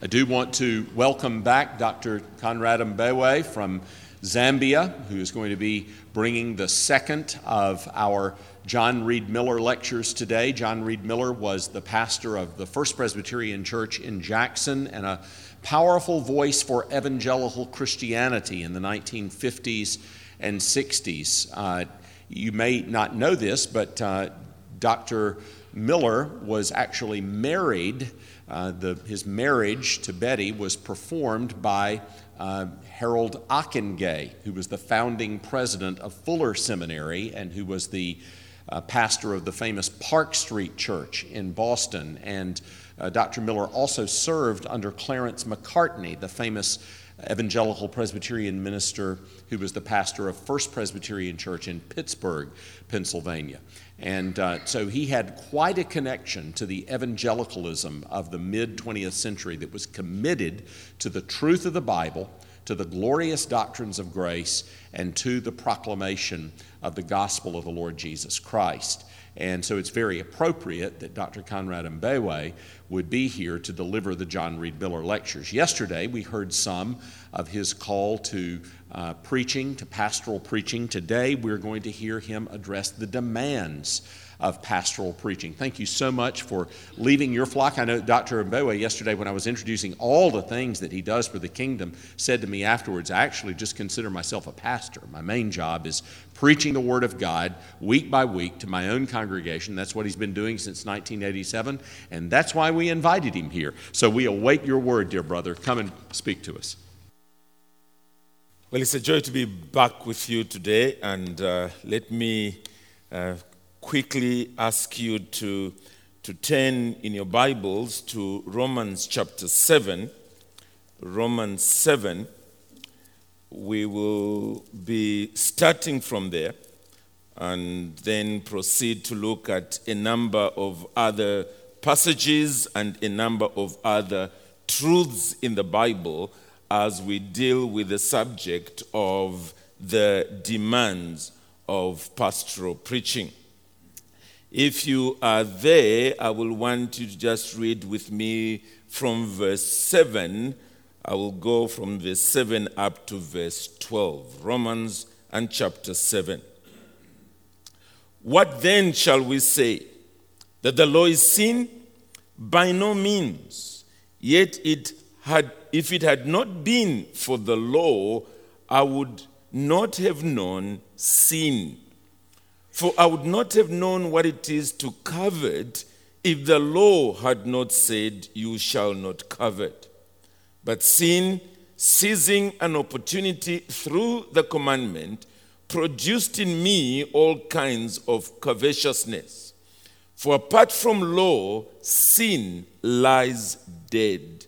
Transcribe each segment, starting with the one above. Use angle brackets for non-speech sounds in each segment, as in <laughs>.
I do want to welcome back Dr. Conrad Mbewe from Zambia, who is going to be bringing the second of our John Reed Miller lectures today. John Reed Miller was the pastor of the First Presbyterian Church in Jackson and a powerful voice for evangelical Christianity in the 1950s and 60s. Uh, you may not know this, but uh, Dr. Miller was actually married. Uh, the, his marriage to Betty was performed by uh, Harold Ockenga, who was the founding president of Fuller Seminary and who was the uh, pastor of the famous Park Street Church in Boston. And uh, Dr. Miller also served under Clarence Macartney, the famous evangelical Presbyterian minister who was the pastor of First Presbyterian Church in Pittsburgh, Pennsylvania. And uh, so he had quite a connection to the evangelicalism of the mid 20th century that was committed to the truth of the Bible, to the glorious doctrines of grace, and to the proclamation of the gospel of the Lord Jesus Christ. And so it's very appropriate that Dr. Conrad Mbewe would be here to deliver the John Reed Miller lectures. Yesterday, we heard some of his call to uh, preaching, to pastoral preaching. Today, we're going to hear him address the demands of pastoral preaching. Thank you so much for leaving your flock. I know Dr. Mbewe yesterday, when I was introducing all the things that he does for the kingdom, said to me afterwards, I actually just consider myself a pastor. My main job is preaching the Word of God week by week to my own congregation. That's what he's been doing since 1987, and that's why we invited him here. So we await your word, dear brother. Come and speak to us. Well, it's a joy to be back with you today, and uh, let me uh, quickly ask you to, to turn in your Bibles to Romans chapter 7. Romans 7. We will be starting from there and then proceed to look at a number of other passages and a number of other truths in the Bible as we deal with the subject of the demands of pastoral preaching. If you are there, I will want you to just read with me from verse 7. I will go from verse 7 up to verse 12. Romans and chapter 7. What then shall we say? That the law is sin? By no means. Yet it had, if it had not been for the law, I would not have known sin. For I would not have known what it is to covet if the law had not said, You shall not covet. But sin, seizing an opportunity through the commandment, produced in me all kinds of covetousness. For apart from law, sin lies dead.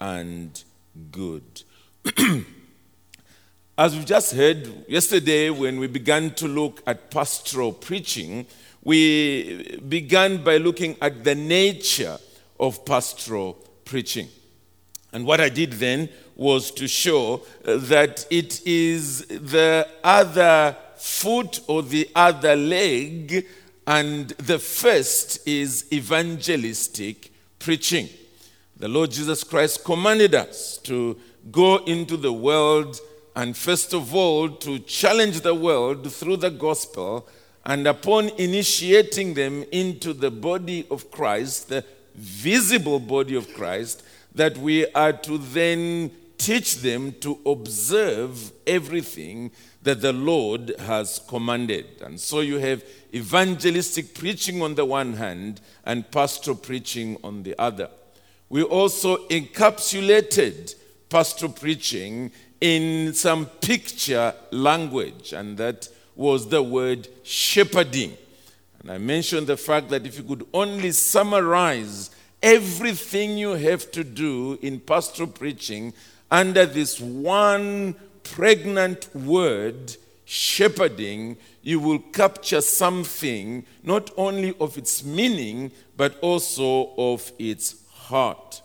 and good. <clears throat> As we just heard yesterday, when we began to look at pastoral preaching, we began by looking at the nature of pastoral preaching. And what I did then was to show uh, that it is the other foot or the other leg, and the first is evangelistic preaching. The Lord Jesus Christ commanded us to go into the world and first of all to challenge the world through the gospel, and upon initiating them into the body of Christ, the visible body of Christ, that we are to then teach them to observe everything that the Lord has commanded. And so you have evangelistic preaching on the one hand and pastoral preaching on the other. We also encapsulated pastoral preaching in some picture language, and that was the word shepherding. And I mentioned the fact that if you could only summarize everything you have to do in pastoral preaching under this one pregnant word, shepherding, you will capture something not only of its meaning, but also of its heart.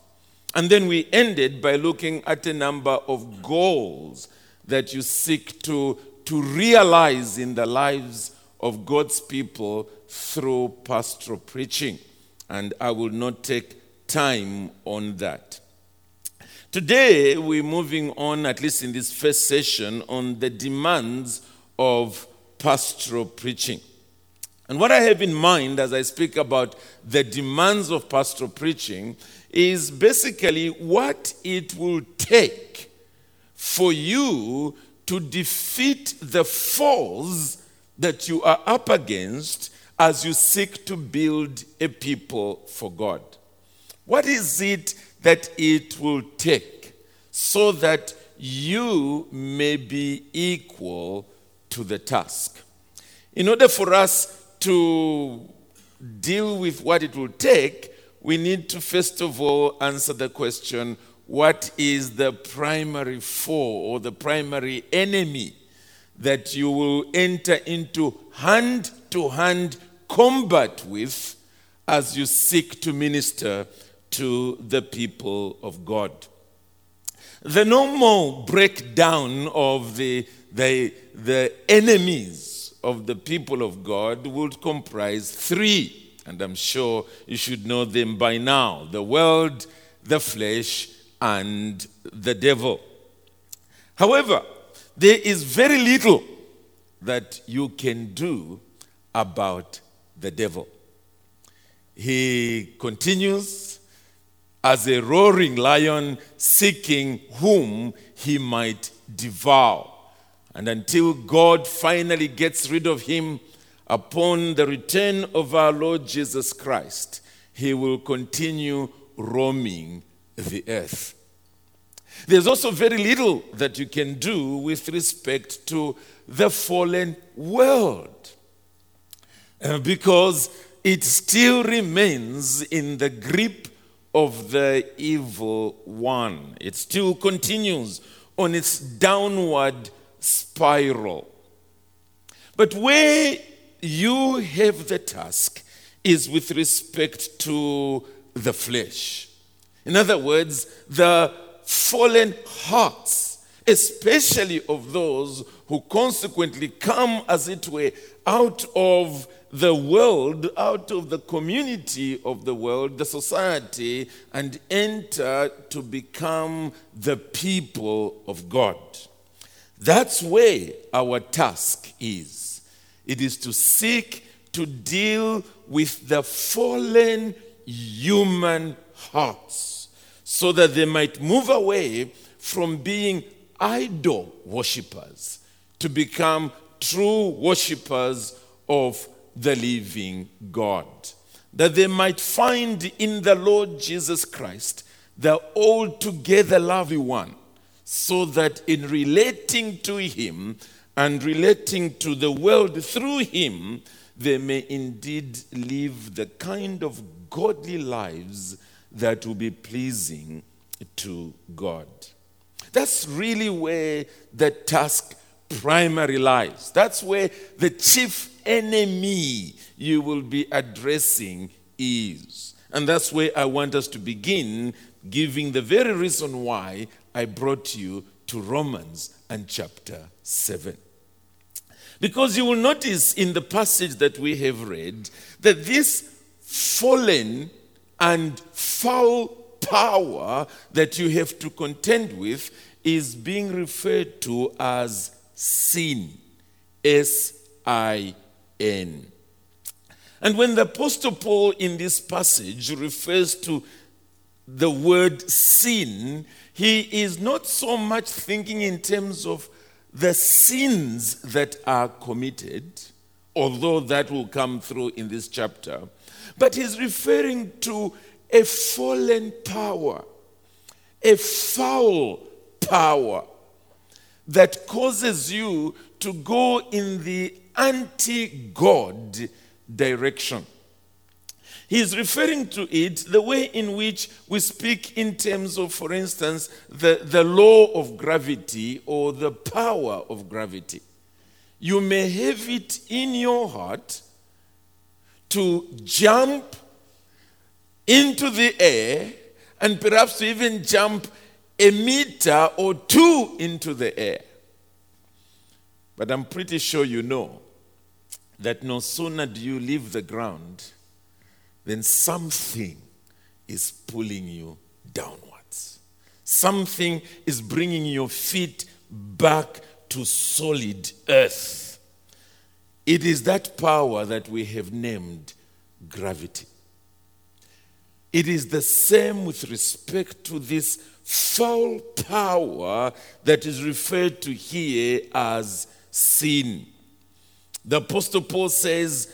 And then we ended by looking at a number of goals that you seek to, to realize in the lives of God's people through pastoral preaching. And I will not take time on that. Today, we're moving on, at least in this first session, on the demands of pastoral preaching. And what I have in mind as I speak about the demands of pastoral preaching is basically what it will take for you to defeat the foes that you are up against as you seek to build a people for God. What is it that it will take so that you may be equal to the task? In order for us to deal with what it will take, we need to first of all answer the question what is the primary foe or the primary enemy that you will enter into hand to hand combat with as you seek to minister to the people of God. The normal breakdown of the, the, the enemies of the people of God would comprise three and I'm sure you should know them by now the world, the flesh, and the devil. However, there is very little that you can do about the devil. He continues as a roaring lion seeking whom he might devour. And until God finally gets rid of him, upon the return of our Lord Jesus Christ, he will continue roaming the earth. There's also very little that you can do with respect to the fallen world uh, because it still remains in the grip of the evil one. It still continues on its downward spiral. But where you have the task is with respect to the flesh. In other words, the fallen hearts, especially of those who consequently come, as it were, out of the world, out of the community of the world, the society, and enter to become the people of God. That's where our task is. It is to seek to deal with the fallen human hearts so that they might move away from being idol worshippers to become true worshippers of the living God. That they might find in the Lord Jesus Christ the altogether lovely one, so that in relating to him, and relating to the world through him, they may indeed live the kind of godly lives that will be pleasing to God. That's really where the task primarily lies. That's where the chief enemy you will be addressing is. And that's where I want us to begin, giving the very reason why I brought you to Romans and chapter 7. Because you will notice in the passage that we have read that this fallen and foul power that you have to contend with is being referred to as sin. S I N. And when the Apostle Paul in this passage refers to the word sin, he is not so much thinking in terms of the sins that are committed, although that will come through in this chapter, but he's referring to a fallen power, a foul power that causes you to go in the anti God direction. He's referring to it the way in which we speak in terms of, for instance, the, the law of gravity or the power of gravity. You may have it in your heart to jump into the air and perhaps to even jump a meter or two into the air. But I'm pretty sure you know that no sooner do you leave the ground than something is pulling you downwards. Something is bringing your feet back to solid earth. It is that power that we have named gravity. It is the same with respect to this foul power that is referred to here as sin. The Apostle Paul says,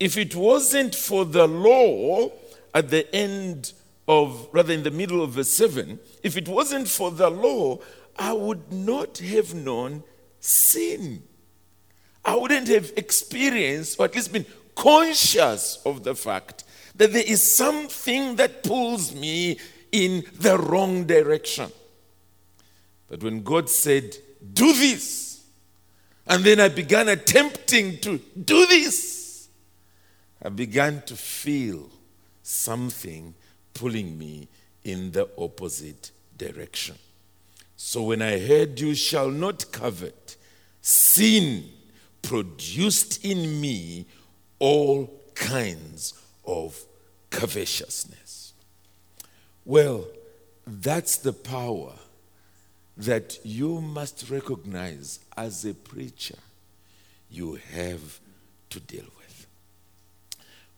if it wasn't for the law at the end of, rather in the middle of verse 7, if it wasn't for the law, I would not have known sin. I wouldn't have experienced, or at least been conscious of the fact that there is something that pulls me in the wrong direction. But when God said, Do this, and then I began attempting to do this, I began to feel something pulling me in the opposite direction. So when I heard, You shall not covet, sin produced in me all kinds of covetousness. Well, that's the power that you must recognize as a preacher you have to deal with.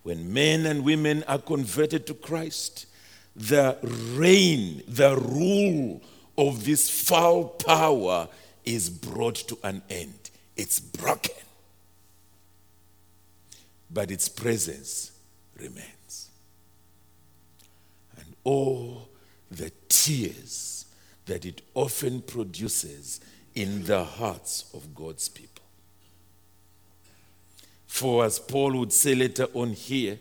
When men and women are converted to Christ, the reign, the rule of this foul power is brought to an end. It's broken. But its presence remains And all the tears that it often produces in the hearts of God's people. For as Paul would say later on here,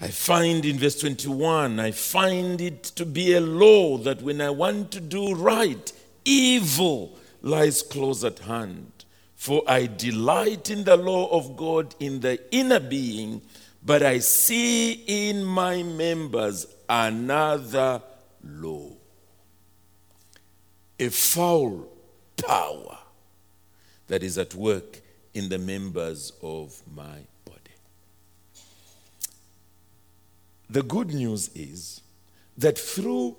I find in verse 21, I find it to be a law that when I want to do right, evil lies close at hand. For I delight in the law of God in the inner being but I see in my members another law, a foul power that is at work in the members of my body. The good news is that through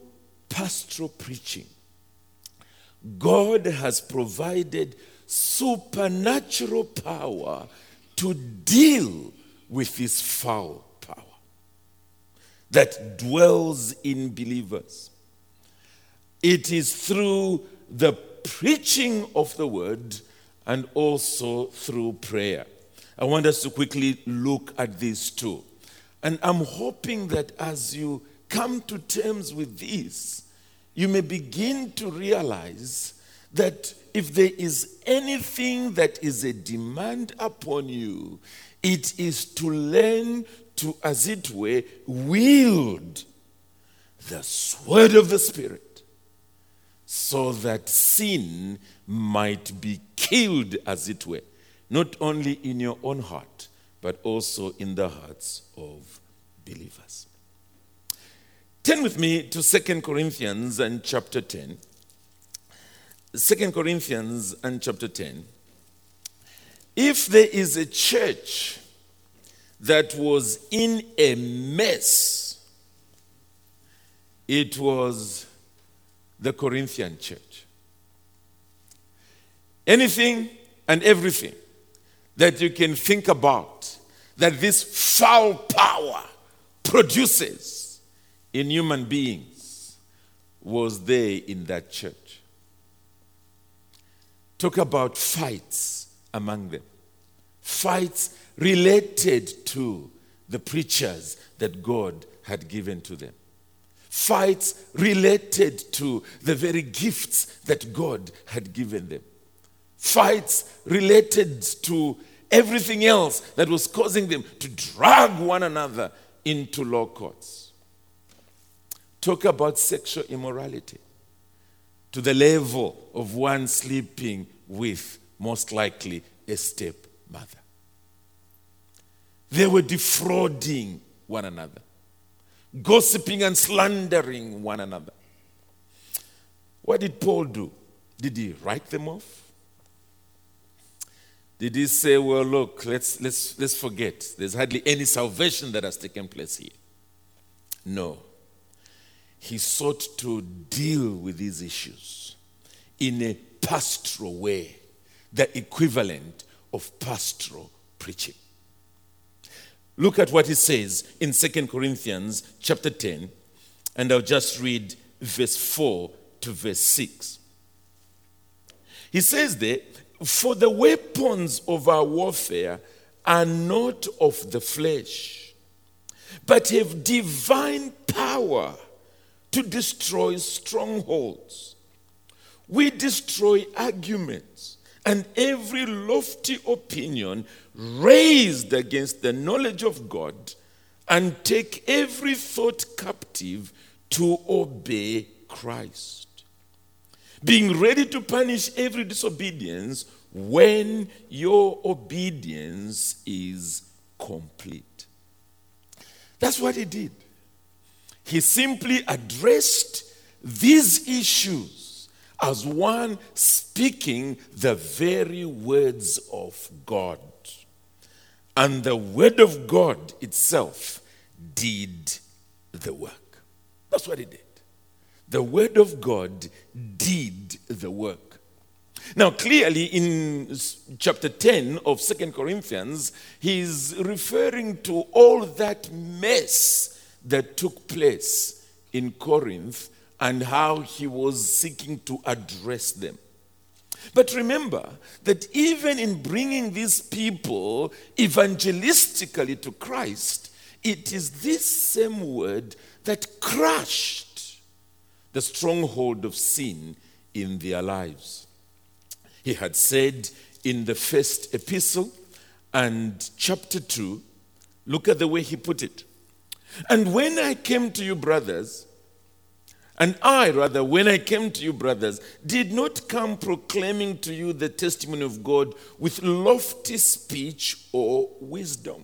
pastoral preaching, God has provided supernatural power to deal with this foul power that dwells in believers. It is through the preaching of the word and also through prayer. I want us to quickly look at these two. And I'm hoping that as you come to terms with this, you may begin to realize that if there is anything that is a demand upon you, it is to learn to, as it were, wield the sword of the Spirit so that sin might be killed, as it were, not only in your own heart, but also in the hearts of believers. Turn with me to Second Corinthians and chapter 10. 2 Corinthians and chapter 10. If there is a church that was in a mess, it was the Corinthian church. Anything and everything that you can think about that this foul power produces in human beings was there in that church. Talk about fights among them. Fights related to the preachers that God had given to them. Fights related to the very gifts that God had given them. Fights related to everything else that was causing them to drag one another into law courts. Talk about sexual immorality to the level of one sleeping with, most likely, a stepmother. They were defrauding one another, gossiping and slandering one another. What did Paul do? Did he write them off? Did he say, well, look, let's, let's, let's forget. There's hardly any salvation that has taken place here? No. He sought to deal with these issues in a pastoral way, the equivalent of pastoral preaching. Look at what he says in 2 Corinthians chapter 10, and I'll just read verse 4 to verse 6. He says there, For the weapons of our warfare are not of the flesh, but have divine power to destroy strongholds. We destroy arguments and every lofty opinion raised against the knowledge of God and take every thought captive to obey Christ being ready to punish every disobedience when your obedience is complete. That's what he did. He simply addressed these issues as one speaking the very words of God. And the word of God itself did the work. That's what he did. The word of God did the work. Now, clearly, in chapter 10 of Second Corinthians, he's referring to all that mess that took place in Corinth and how he was seeking to address them. But remember that even in bringing these people evangelistically to Christ, it is this same word that crushed the stronghold of sin in their lives. He had said in the first epistle and chapter 2, look at the way he put it. And when I came to you, brothers, and I, rather, when I came to you, brothers, did not come proclaiming to you the testimony of God with lofty speech or wisdom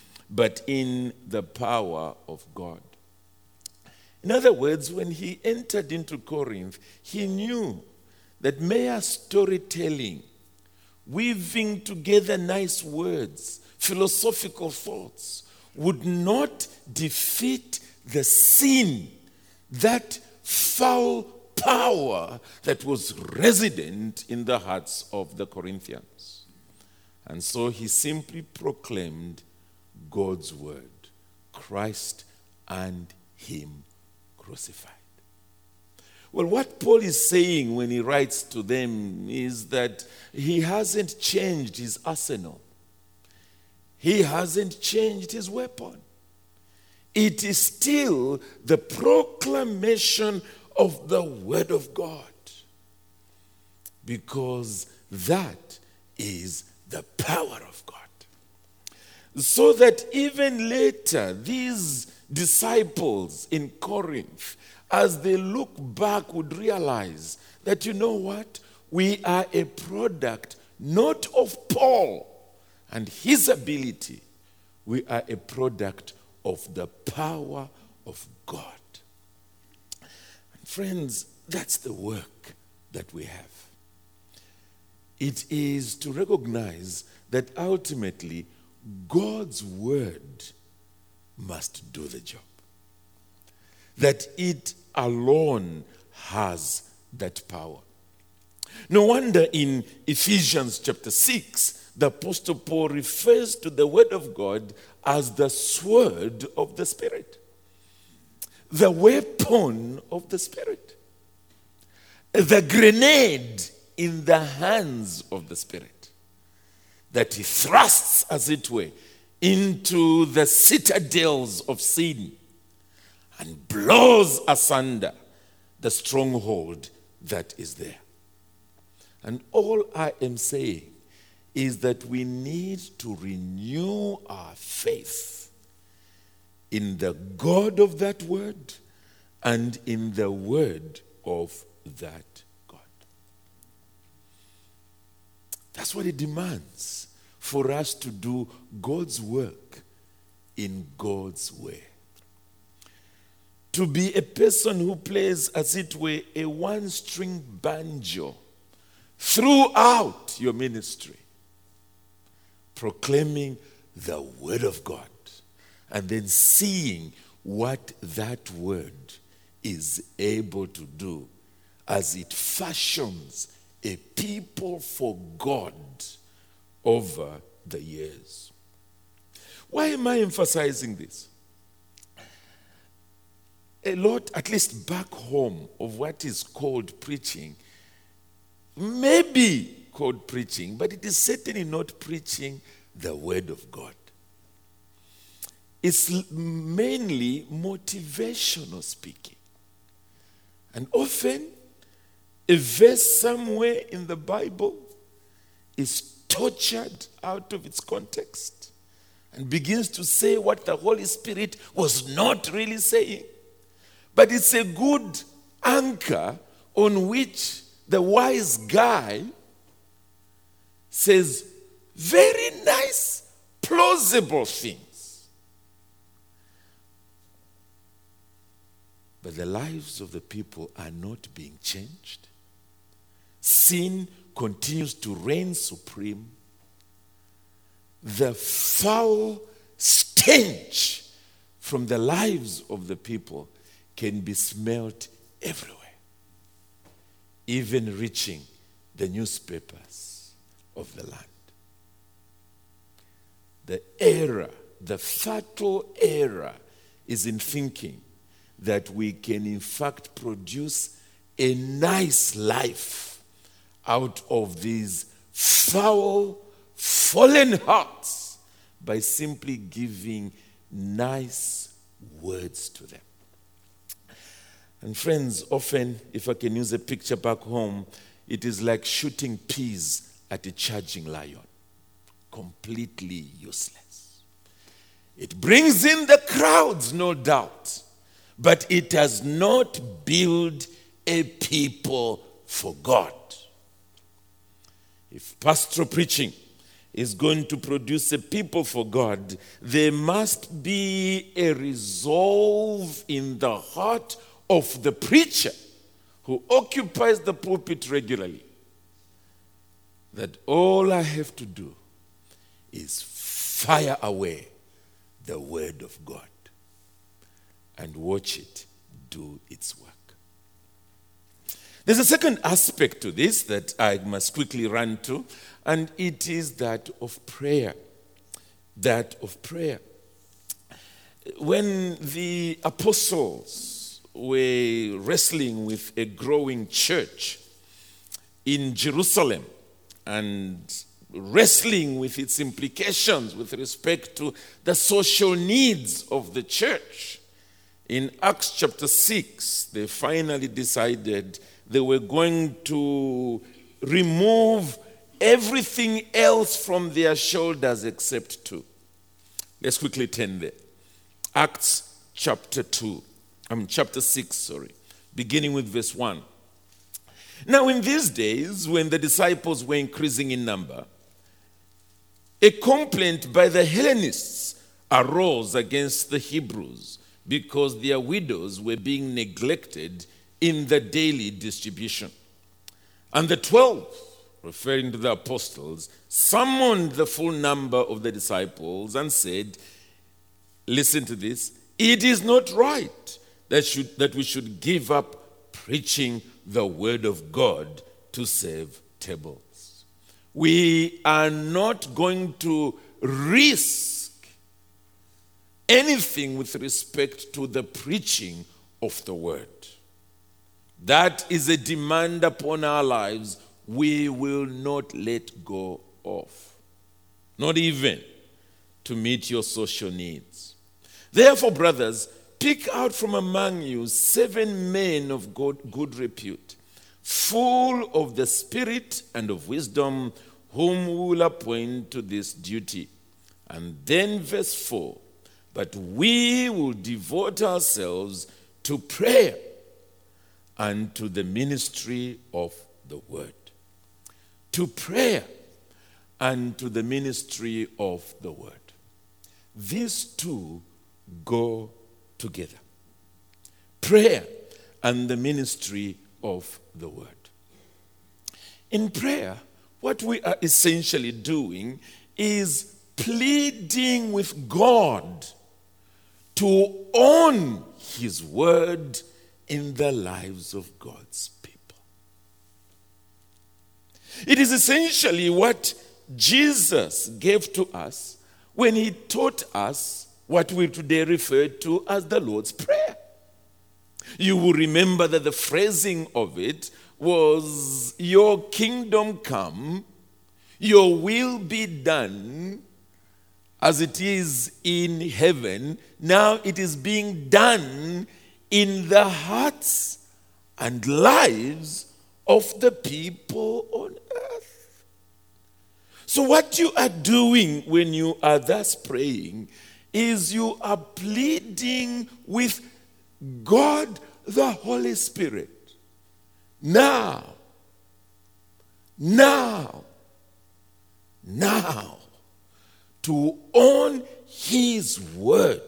but in the power of God. In other words, when he entered into Corinth, he knew that mere storytelling, weaving together nice words, philosophical thoughts, would not defeat the sin, that foul power that was resident in the hearts of the Corinthians. And so he simply proclaimed God's word Christ and Him crucified. Well, what Paul is saying when he writes to them is that he hasn't changed his arsenal, he hasn't changed his weapon. It is still the proclamation of the Word of God. Because that is the power of God. So that even later, these disciples in Corinth, as they look back, would realize that, you know what? We are a product not of Paul and his ability, we are a product of the power of God. And friends, that's the work that we have. It is to recognize that ultimately God's word must do the job. That it alone has that power. No wonder in Ephesians chapter 6, the Apostle Paul refers to the Word of God as the sword of the Spirit, the weapon of the Spirit, the grenade in the hands of the Spirit that he thrusts, as it were, into the citadels of sin and blows asunder the stronghold that is there. And all I am saying is that we need to renew our faith in the God of that word and in the word of that God. That's what it demands for us to do God's work in God's way. To be a person who plays, as it were, a one string banjo throughout your ministry, proclaiming the Word of God and then seeing what that Word is able to do as it fashions a people for God over the years. Why am I emphasizing this? A lot, at least back home, of what is called preaching may be called preaching, but it is certainly not preaching the Word of God. It's mainly motivational speaking. And often, a verse somewhere in the Bible is tortured out of its context and begins to say what the Holy Spirit was not really saying. But it's a good anchor on which the wise guy says very nice, plausible things. But the lives of the people are not being changed. Sin continues to reign supreme. The foul stench from the lives of the people can be smelt everywhere, even reaching the newspapers of the land. The error, the fatal error, is in thinking that we can, in fact, produce a nice life out of these foul, fallen hearts by simply giving nice words to them. And friends, often, if I can use a picture back home, it is like shooting peas at a charging lion. Completely useless. It brings in the crowds, no doubt, but it does not build a people for God. If pastoral preaching is going to produce a people for God, there must be a resolve in the heart of the preacher who occupies the pulpit regularly that all I have to do is fire away the word of God and watch it do its work. There's a second aspect to this that I must quickly run to, and it is that of prayer. That of prayer. When the apostles were wrestling with a growing church in Jerusalem and wrestling with its implications with respect to the social needs of the church, in Acts chapter 6, they finally decided they were going to remove everything else from their shoulders except two. Let's quickly turn there. Acts chapter 2. I'm chapter 6, sorry, beginning with verse 1. Now, in these days, when the disciples were increasing in number, a complaint by the Hellenists arose against the Hebrews because their widows were being neglected in the daily distribution. And the twelve, referring to the apostles, summoned the full number of the disciples and said, Listen to this, it is not right that, should, that we should give up preaching the word of God to save tables. we are not going to risk anything with respect to the preaching of the word. That is a demand upon our lives we will not let go of, not even to meet your social needs. Therefore, brothers, pick out from among you seven men of good, good repute, full of the Spirit and of wisdom, whom we will appoint to this duty. And then, verse 4 But we will devote ourselves to prayer and to the ministry of the word. To prayer and to the ministry of the word. These two go together prayer and the ministry of the word. In prayer, what we are essentially doing is pleading with God to own His word in the lives of God's people. It is essentially what Jesus gave to us when He taught us what we today refer to as the Lord's Prayer. You will remember that the phrasing of it was, Your kingdom come, your will be done as it is in heaven. Now it is being done in the hearts and lives of the people on earth. So, what you are doing when you are thus praying is you are pleading with God the Holy Spirit. Now, now, now, to own His word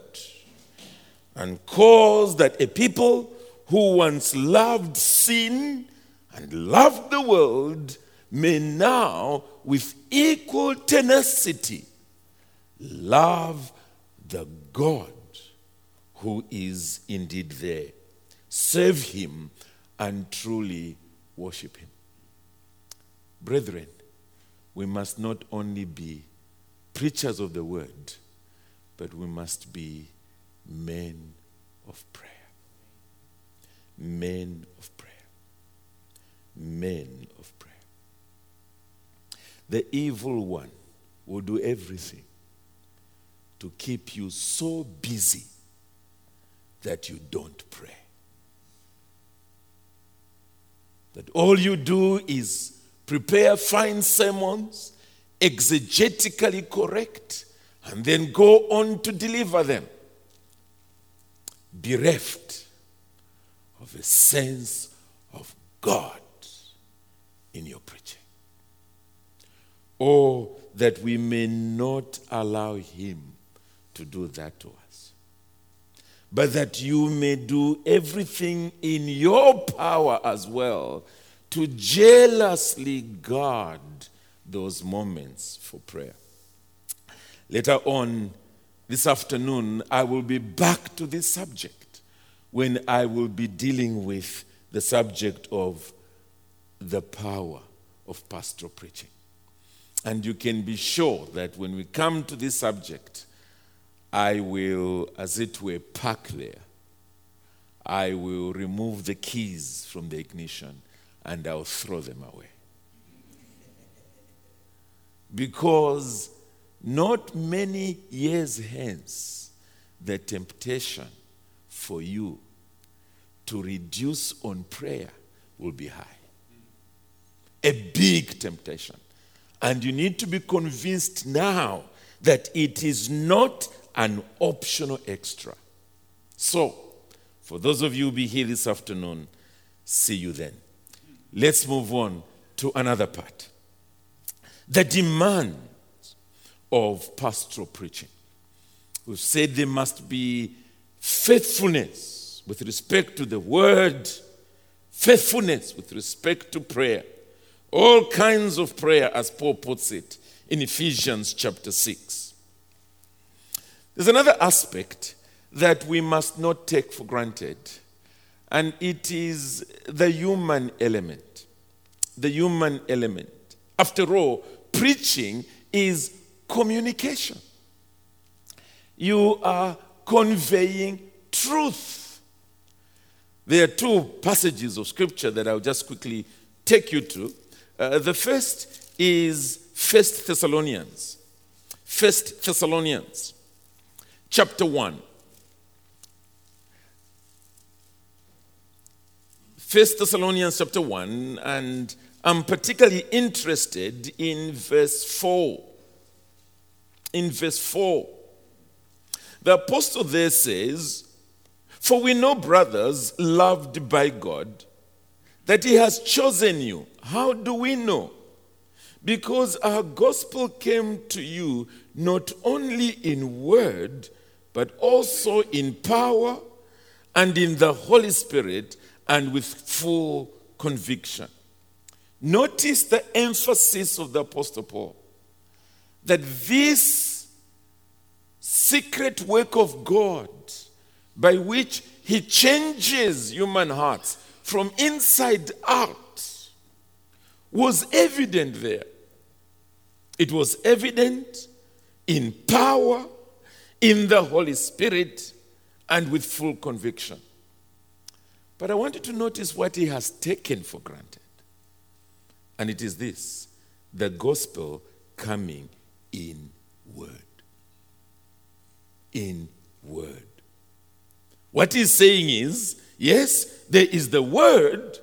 and cause that a people who once loved sin and loved the world may now, with equal tenacity, love the God who is indeed there, serve Him, and truly worship Him. Brethren, we must not only be preachers of the word, but we must be men of prayer. Men of prayer. Men of prayer. The evil one will do everything to keep you so busy that you don't pray. That all you do is prepare fine sermons, exegetically correct, and then go on to deliver them bereft of a sense of God in your preaching. Or that we may not allow Him to do that to us, but that you may do everything in your power as well to jealously guard those moments for prayer. Later on, this afternoon, I will be back to this subject when I will be dealing with the subject of the power of pastoral preaching. And you can be sure that when we come to this subject, I will, as it were, park there. I will remove the keys from the ignition and I'll throw them away. Because not many years hence, the temptation for you to reduce on prayer will be high. A big temptation. And you need to be convinced now that it is not an optional extra. So, for those of you who be here this afternoon, see you then. Let's move on to another part. The demand of pastoral preaching. We've said there must be faithfulness with respect to the word, faithfulness with respect to prayer, all kinds of prayer, as Paul puts it in Ephesians chapter 6. There's another aspect that we must not take for granted, and it is the human element. The human element. After all, preaching is communication. You are conveying truth. There are two passages of scripture that I'll just quickly take you to. Uh, the first is First Thessalonians. First Thessalonians, chapter 1. First Thessalonians chapter 1, and I'm particularly interested in verse 4. In verse 4, the apostle there says, For we know, brothers, loved by God, that He has chosen you. How do we know? Because our gospel came to you not only in word, but also in power and in the Holy Spirit and with full conviction. Notice the emphasis of the Apostle Paul that this secret work of God by which he changes human hearts from inside out was evident there. It was evident in power, in the Holy Spirit, and with full conviction. But I want you to notice what he has taken for granted. And it is this the gospel coming in word. In word. What he's saying is yes, there is the word,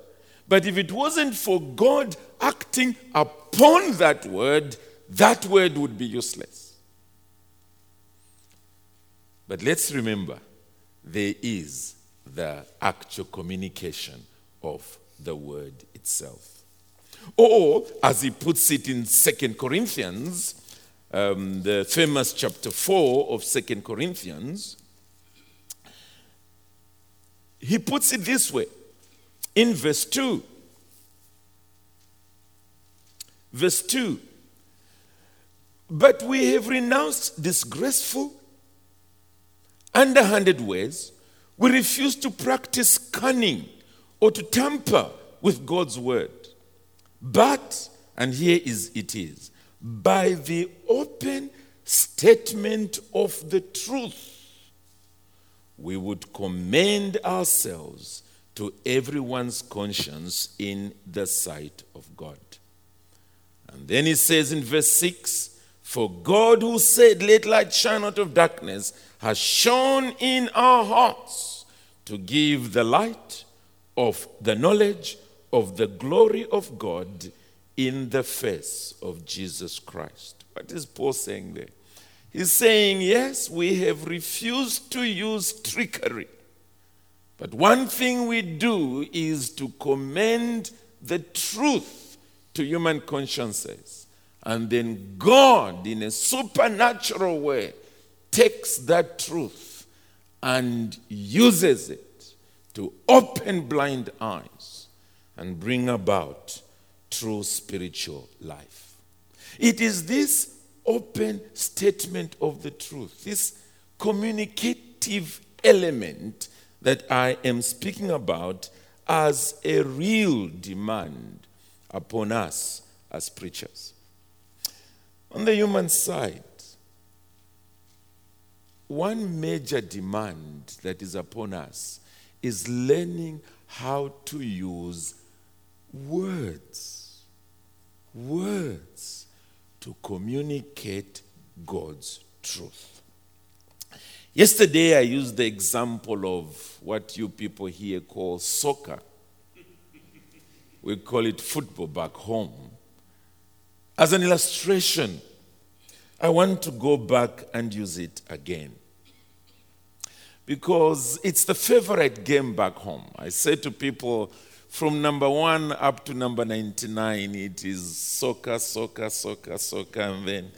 but if it wasn't for God acting upon that word, that word would be useless. But let's remember there is the actual communication of the word itself. Or, as he puts it in Second Corinthians, um, the famous chapter 4 of Second Corinthians, he puts it this way in verse 2. Verse 2 But we have renounced disgraceful, underhanded ways we refuse to practice cunning or to tamper with God's word. But, and here is it is, by the open statement of the truth, we would commend ourselves to everyone's conscience in the sight of God. And then he says in verse 6 For God, who said, Let light shine out of darkness, has shone in our hearts to give the light of the knowledge of the glory of God in the face of Jesus Christ. What is Paul saying there? He's saying, yes, we have refused to use trickery. But one thing we do is to commend the truth to human consciences. And then God, in a supernatural way, takes that truth and uses it to open blind eyes and bring about true spiritual life. It is this open statement of the truth, this communicative element that I am speaking about as a real demand upon us as preachers. On the human side, one major demand that is upon us is learning how to use words. Words to communicate God's truth. Yesterday, I used the example of what you people here call soccer. We call it football back home. As an illustration, I want to go back and use it again because it's the favorite game back home. I say to people, from number one up to number 99, it is soccer, soccer, soccer, soccer, and then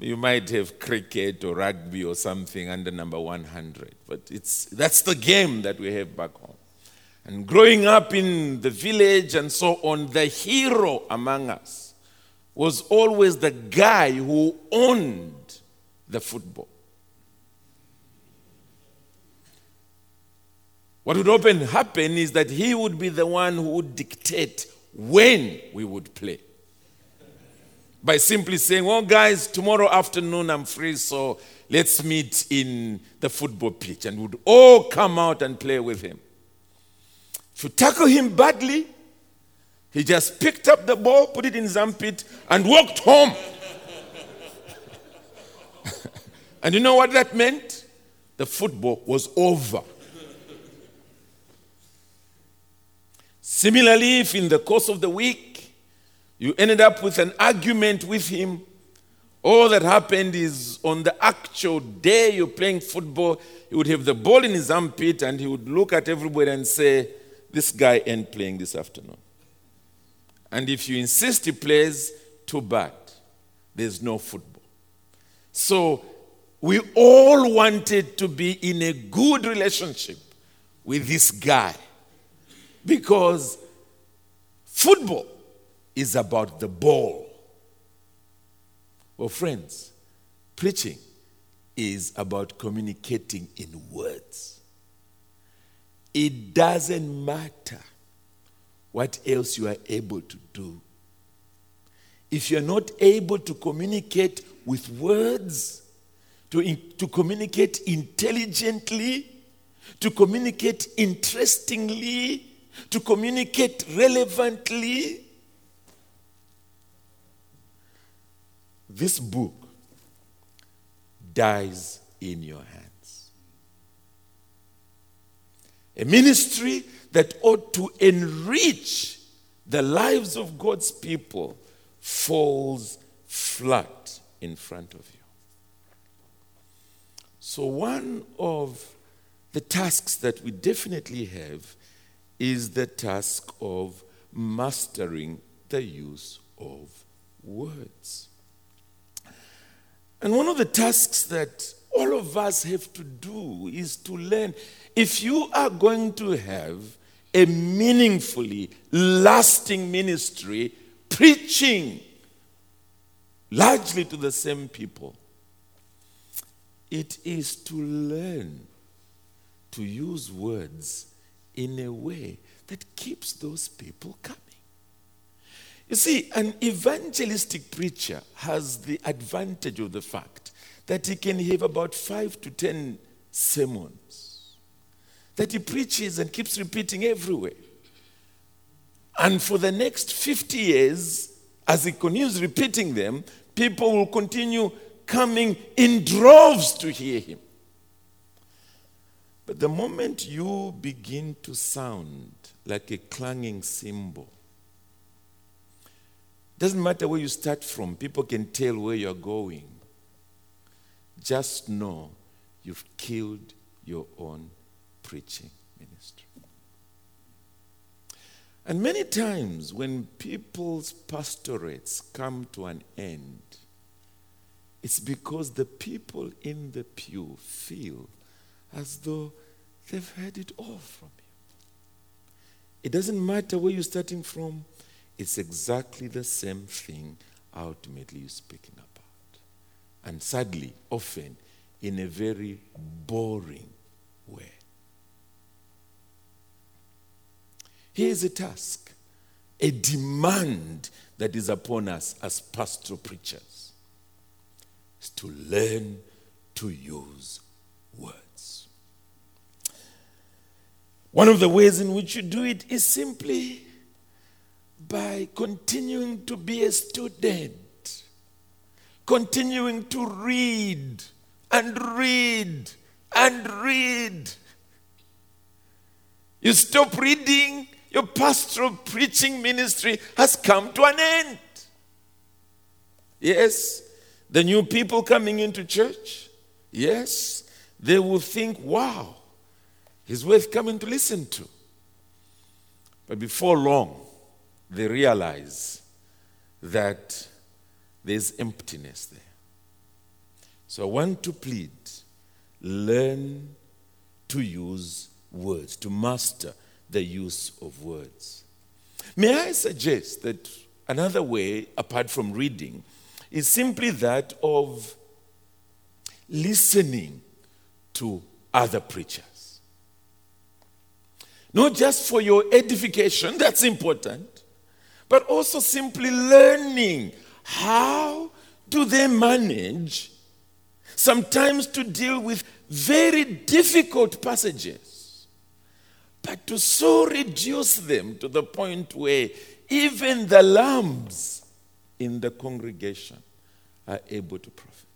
you might have cricket or rugby or something under number 100. But it's, that's the game that we have back home. And growing up in the village and so on, the hero among us was always the guy who owned the football. What would often happen is that he would be the one who would dictate when we would play. by simply saying, Well, guys, tomorrow afternoon I'm free, so let's meet in the football pitch. And would all come out and play with him. If you tackle him badly, he just picked up the ball, put it in his and walked home. <laughs> and you know what that meant? The football was over. Similarly, if in the course of the week you ended up with an argument with him, all that happened is on the actual day you're playing football, he would have the ball in his armpit and he would look at everybody and say, This guy ain't playing this afternoon. And if you insist he plays, too bad. There's no football. So we all wanted to be in a good relationship with this guy. Because football is about the ball. Well, friends, preaching is about communicating in words. It doesn't matter what else you are able to do. If you're not able to communicate with words, to, in, to communicate intelligently, to communicate interestingly, to communicate relevantly. This book dies in your hands. A ministry that ought to enrich the lives of God's people falls flat in front of you. So, one of the tasks that we definitely have is the task of mastering the use of words. And one of the tasks that all of us have to do is to learn if you are going to have a meaningfully lasting ministry, preaching largely to the same people, it is to learn to use words in a way that keeps those people coming. You see, an evangelistic preacher has the advantage of the fact that he can have about five to ten sermons that he preaches and keeps repeating everywhere. And for the next 50 years, as he continues repeating them, people will continue coming in droves to hear him. But the moment you begin to sound like a clanging cymbal, doesn't matter where you start from, people can tell where you're going. Just know you've killed your own preaching ministry. And many times when people's pastorates come to an end, it's because the people in the pew feel as though they've heard it all from you. It doesn't matter where you're starting from, it's exactly the same thing ultimately you're speaking about. And sadly, often in a very boring way. Here's a task, a demand that is upon us as pastoral preachers is to learn to use words. One of the ways in which you do it is simply by continuing to be a student, continuing to read and read and read. You stop reading, your pastoral preaching ministry has come to an end. Yes, the new people coming into church, yes, they will think, wow, He's worth coming to listen to. But before long, they realize that there's emptiness there. So I want to plead learn to use words, to master the use of words. May I suggest that another way, apart from reading, is simply that of listening to other preachers. Not just for your edification, that's important, but also simply learning how do they manage sometimes to deal with very difficult passages, but to so reduce them to the point where even the lambs in the congregation are able to profit.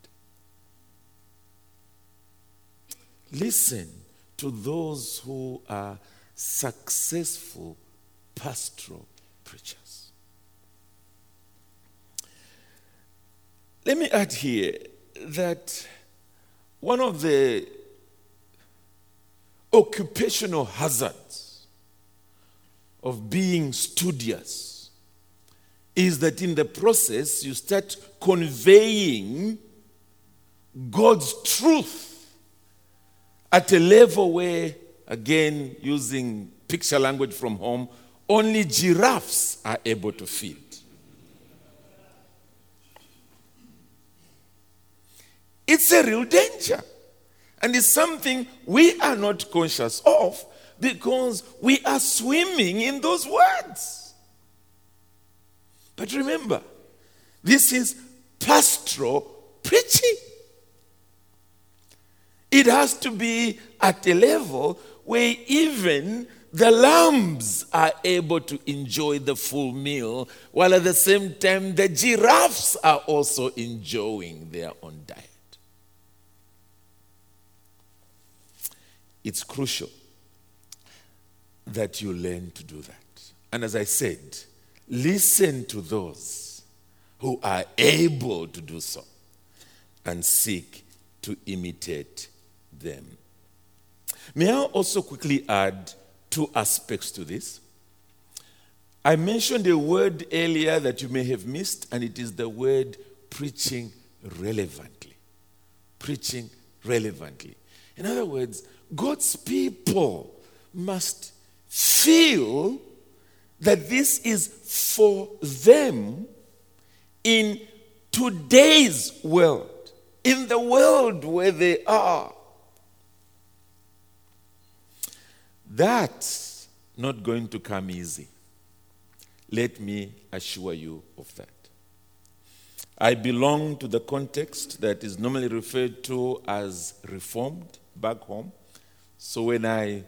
Listen to those who are successful pastoral preachers. Let me add here that one of the occupational hazards of being studious is that in the process you start conveying God's truth at a level where, again, using picture language from home, only giraffes are able to feed. It's a real danger. And it's something we are not conscious of because we are swimming in those words. But remember, this is pastoral preaching. It has to be at a level where even the lambs are able to enjoy the full meal, while at the same time the giraffes are also enjoying their own diet. It's crucial that you learn to do that. And as I said, listen to those who are able to do so and seek to imitate them. May I also quickly add two aspects to this? I mentioned a word earlier that you may have missed, and it is the word preaching relevantly. Preaching relevantly. In other words, God's people must feel that this is for them in today's world, in the world where they are. That's not going to come easy. Let me assure you of that. I belong to the context that is normally referred to as reformed back home. So when I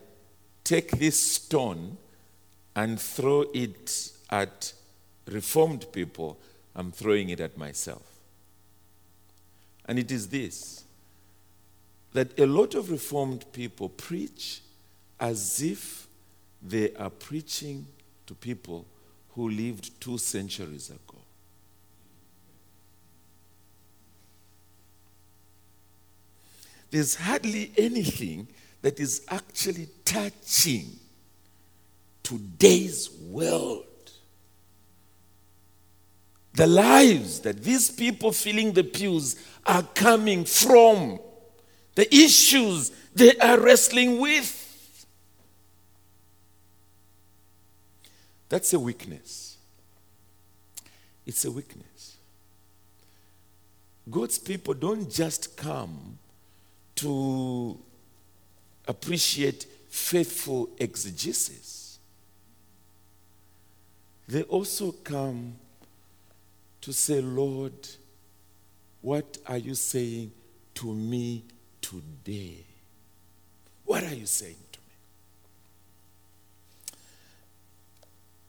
take this stone and throw it at reformed people, I'm throwing it at myself. And it is this that a lot of reformed people preach as if they are preaching to people who lived two centuries ago. There's hardly anything that is actually touching today's world. The lives that these people filling the pews are coming from, the issues they are wrestling with. That's a weakness. It's a weakness. God's people don't just come to appreciate faithful exegesis, they also come to say, Lord, what are you saying to me today? What are you saying to me?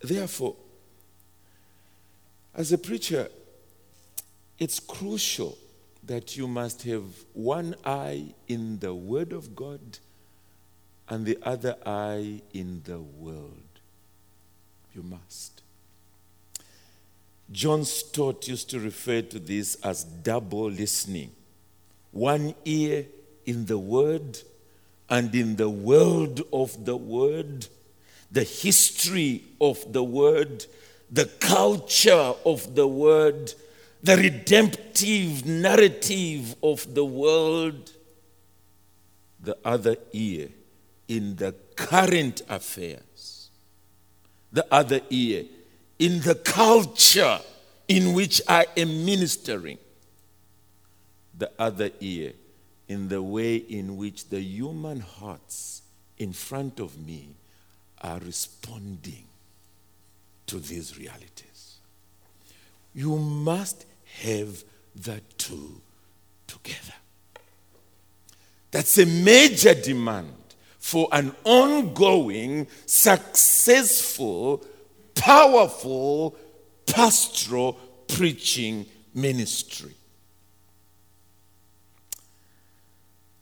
Therefore, as a preacher, it's crucial that you must have one eye in the Word of God and the other eye in the world. You must. John Stott used to refer to this as double listening. One ear in the Word and in the world of the Word, the history of the Word, the culture of the Word, the redemptive narrative of the world. The other ear in the current affairs, the other ear in the culture in which I am ministering, the other ear in the way in which the human hearts in front of me are responding to these realities. you must have the two together. That's a major demand for an ongoing, successful, powerful pastoral preaching ministry.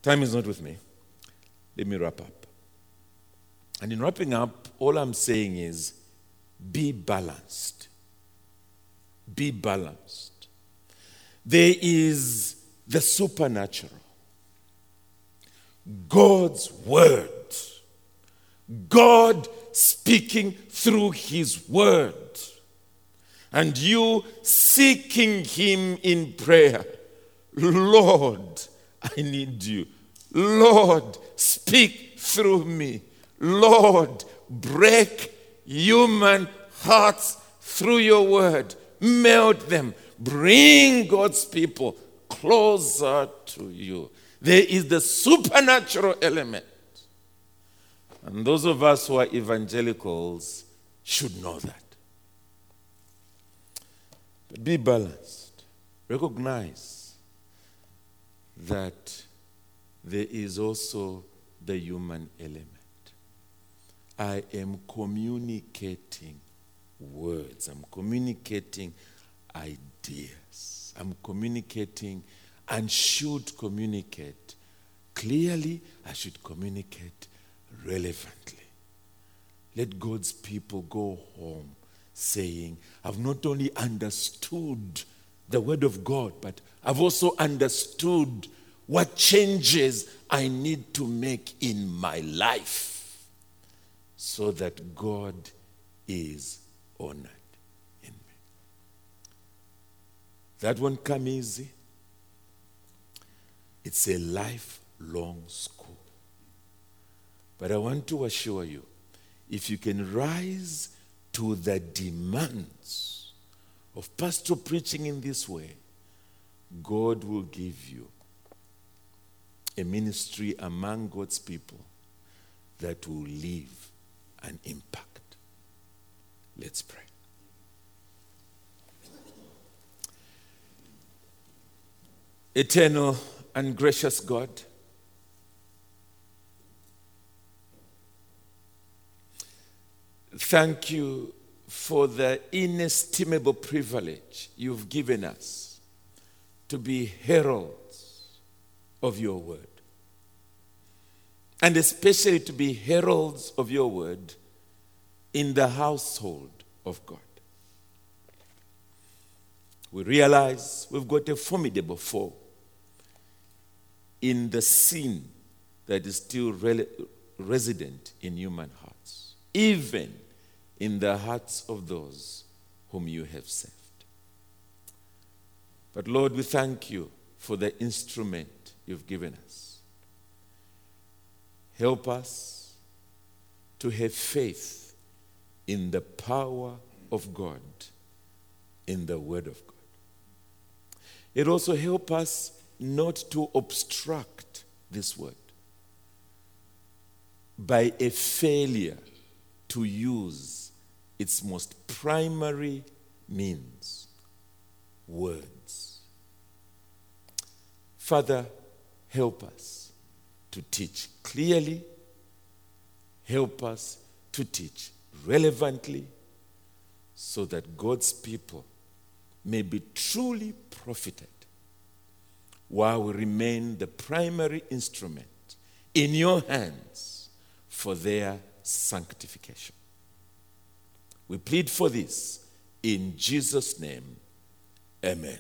Time is not with me. Let me wrap up. And in wrapping up, all I'm saying is be balanced. Be balanced. There is the supernatural, God's word, God speaking through his word, and you seeking him in prayer. Lord, I need you. Lord, speak through me. Lord, break human hearts through your word. Melt them. Bring God's people closer to you. There is the supernatural element. And those of us who are evangelicals should know that. But be balanced. Recognize that there is also the human element. I am communicating words, I'm communicating ideas, I'm communicating and should communicate clearly, I should communicate relevantly. Let God's people go home saying, I've not only understood the Word of God, but I've also understood what changes I need to make in my life so that God is honored in me. That won't come easy. It's a lifelong school. But I want to assure you if you can rise to the demands of pastoral preaching in this way, God will give you a ministry among God's people that will leave an impact. Let's pray. Eternal and gracious God, thank you for the inestimable privilege you've given us to be heralds of your word. And especially to be heralds of your word in the household of God. We realize we've got a formidable foe in the sin that is still resident in human hearts, even in the hearts of those whom you have saved. But Lord, we thank you for the instrument you've given us. Help us to have faith in the power of God, in the Word of God. It also help us not to obstruct this Word by a failure to use its most primary means words. Father, help us to teach clearly, help us to teach relevantly, so that God's people may be truly profited while we remain the primary instrument in your hands for their sanctification. We plead for this in Jesus' name. Amen.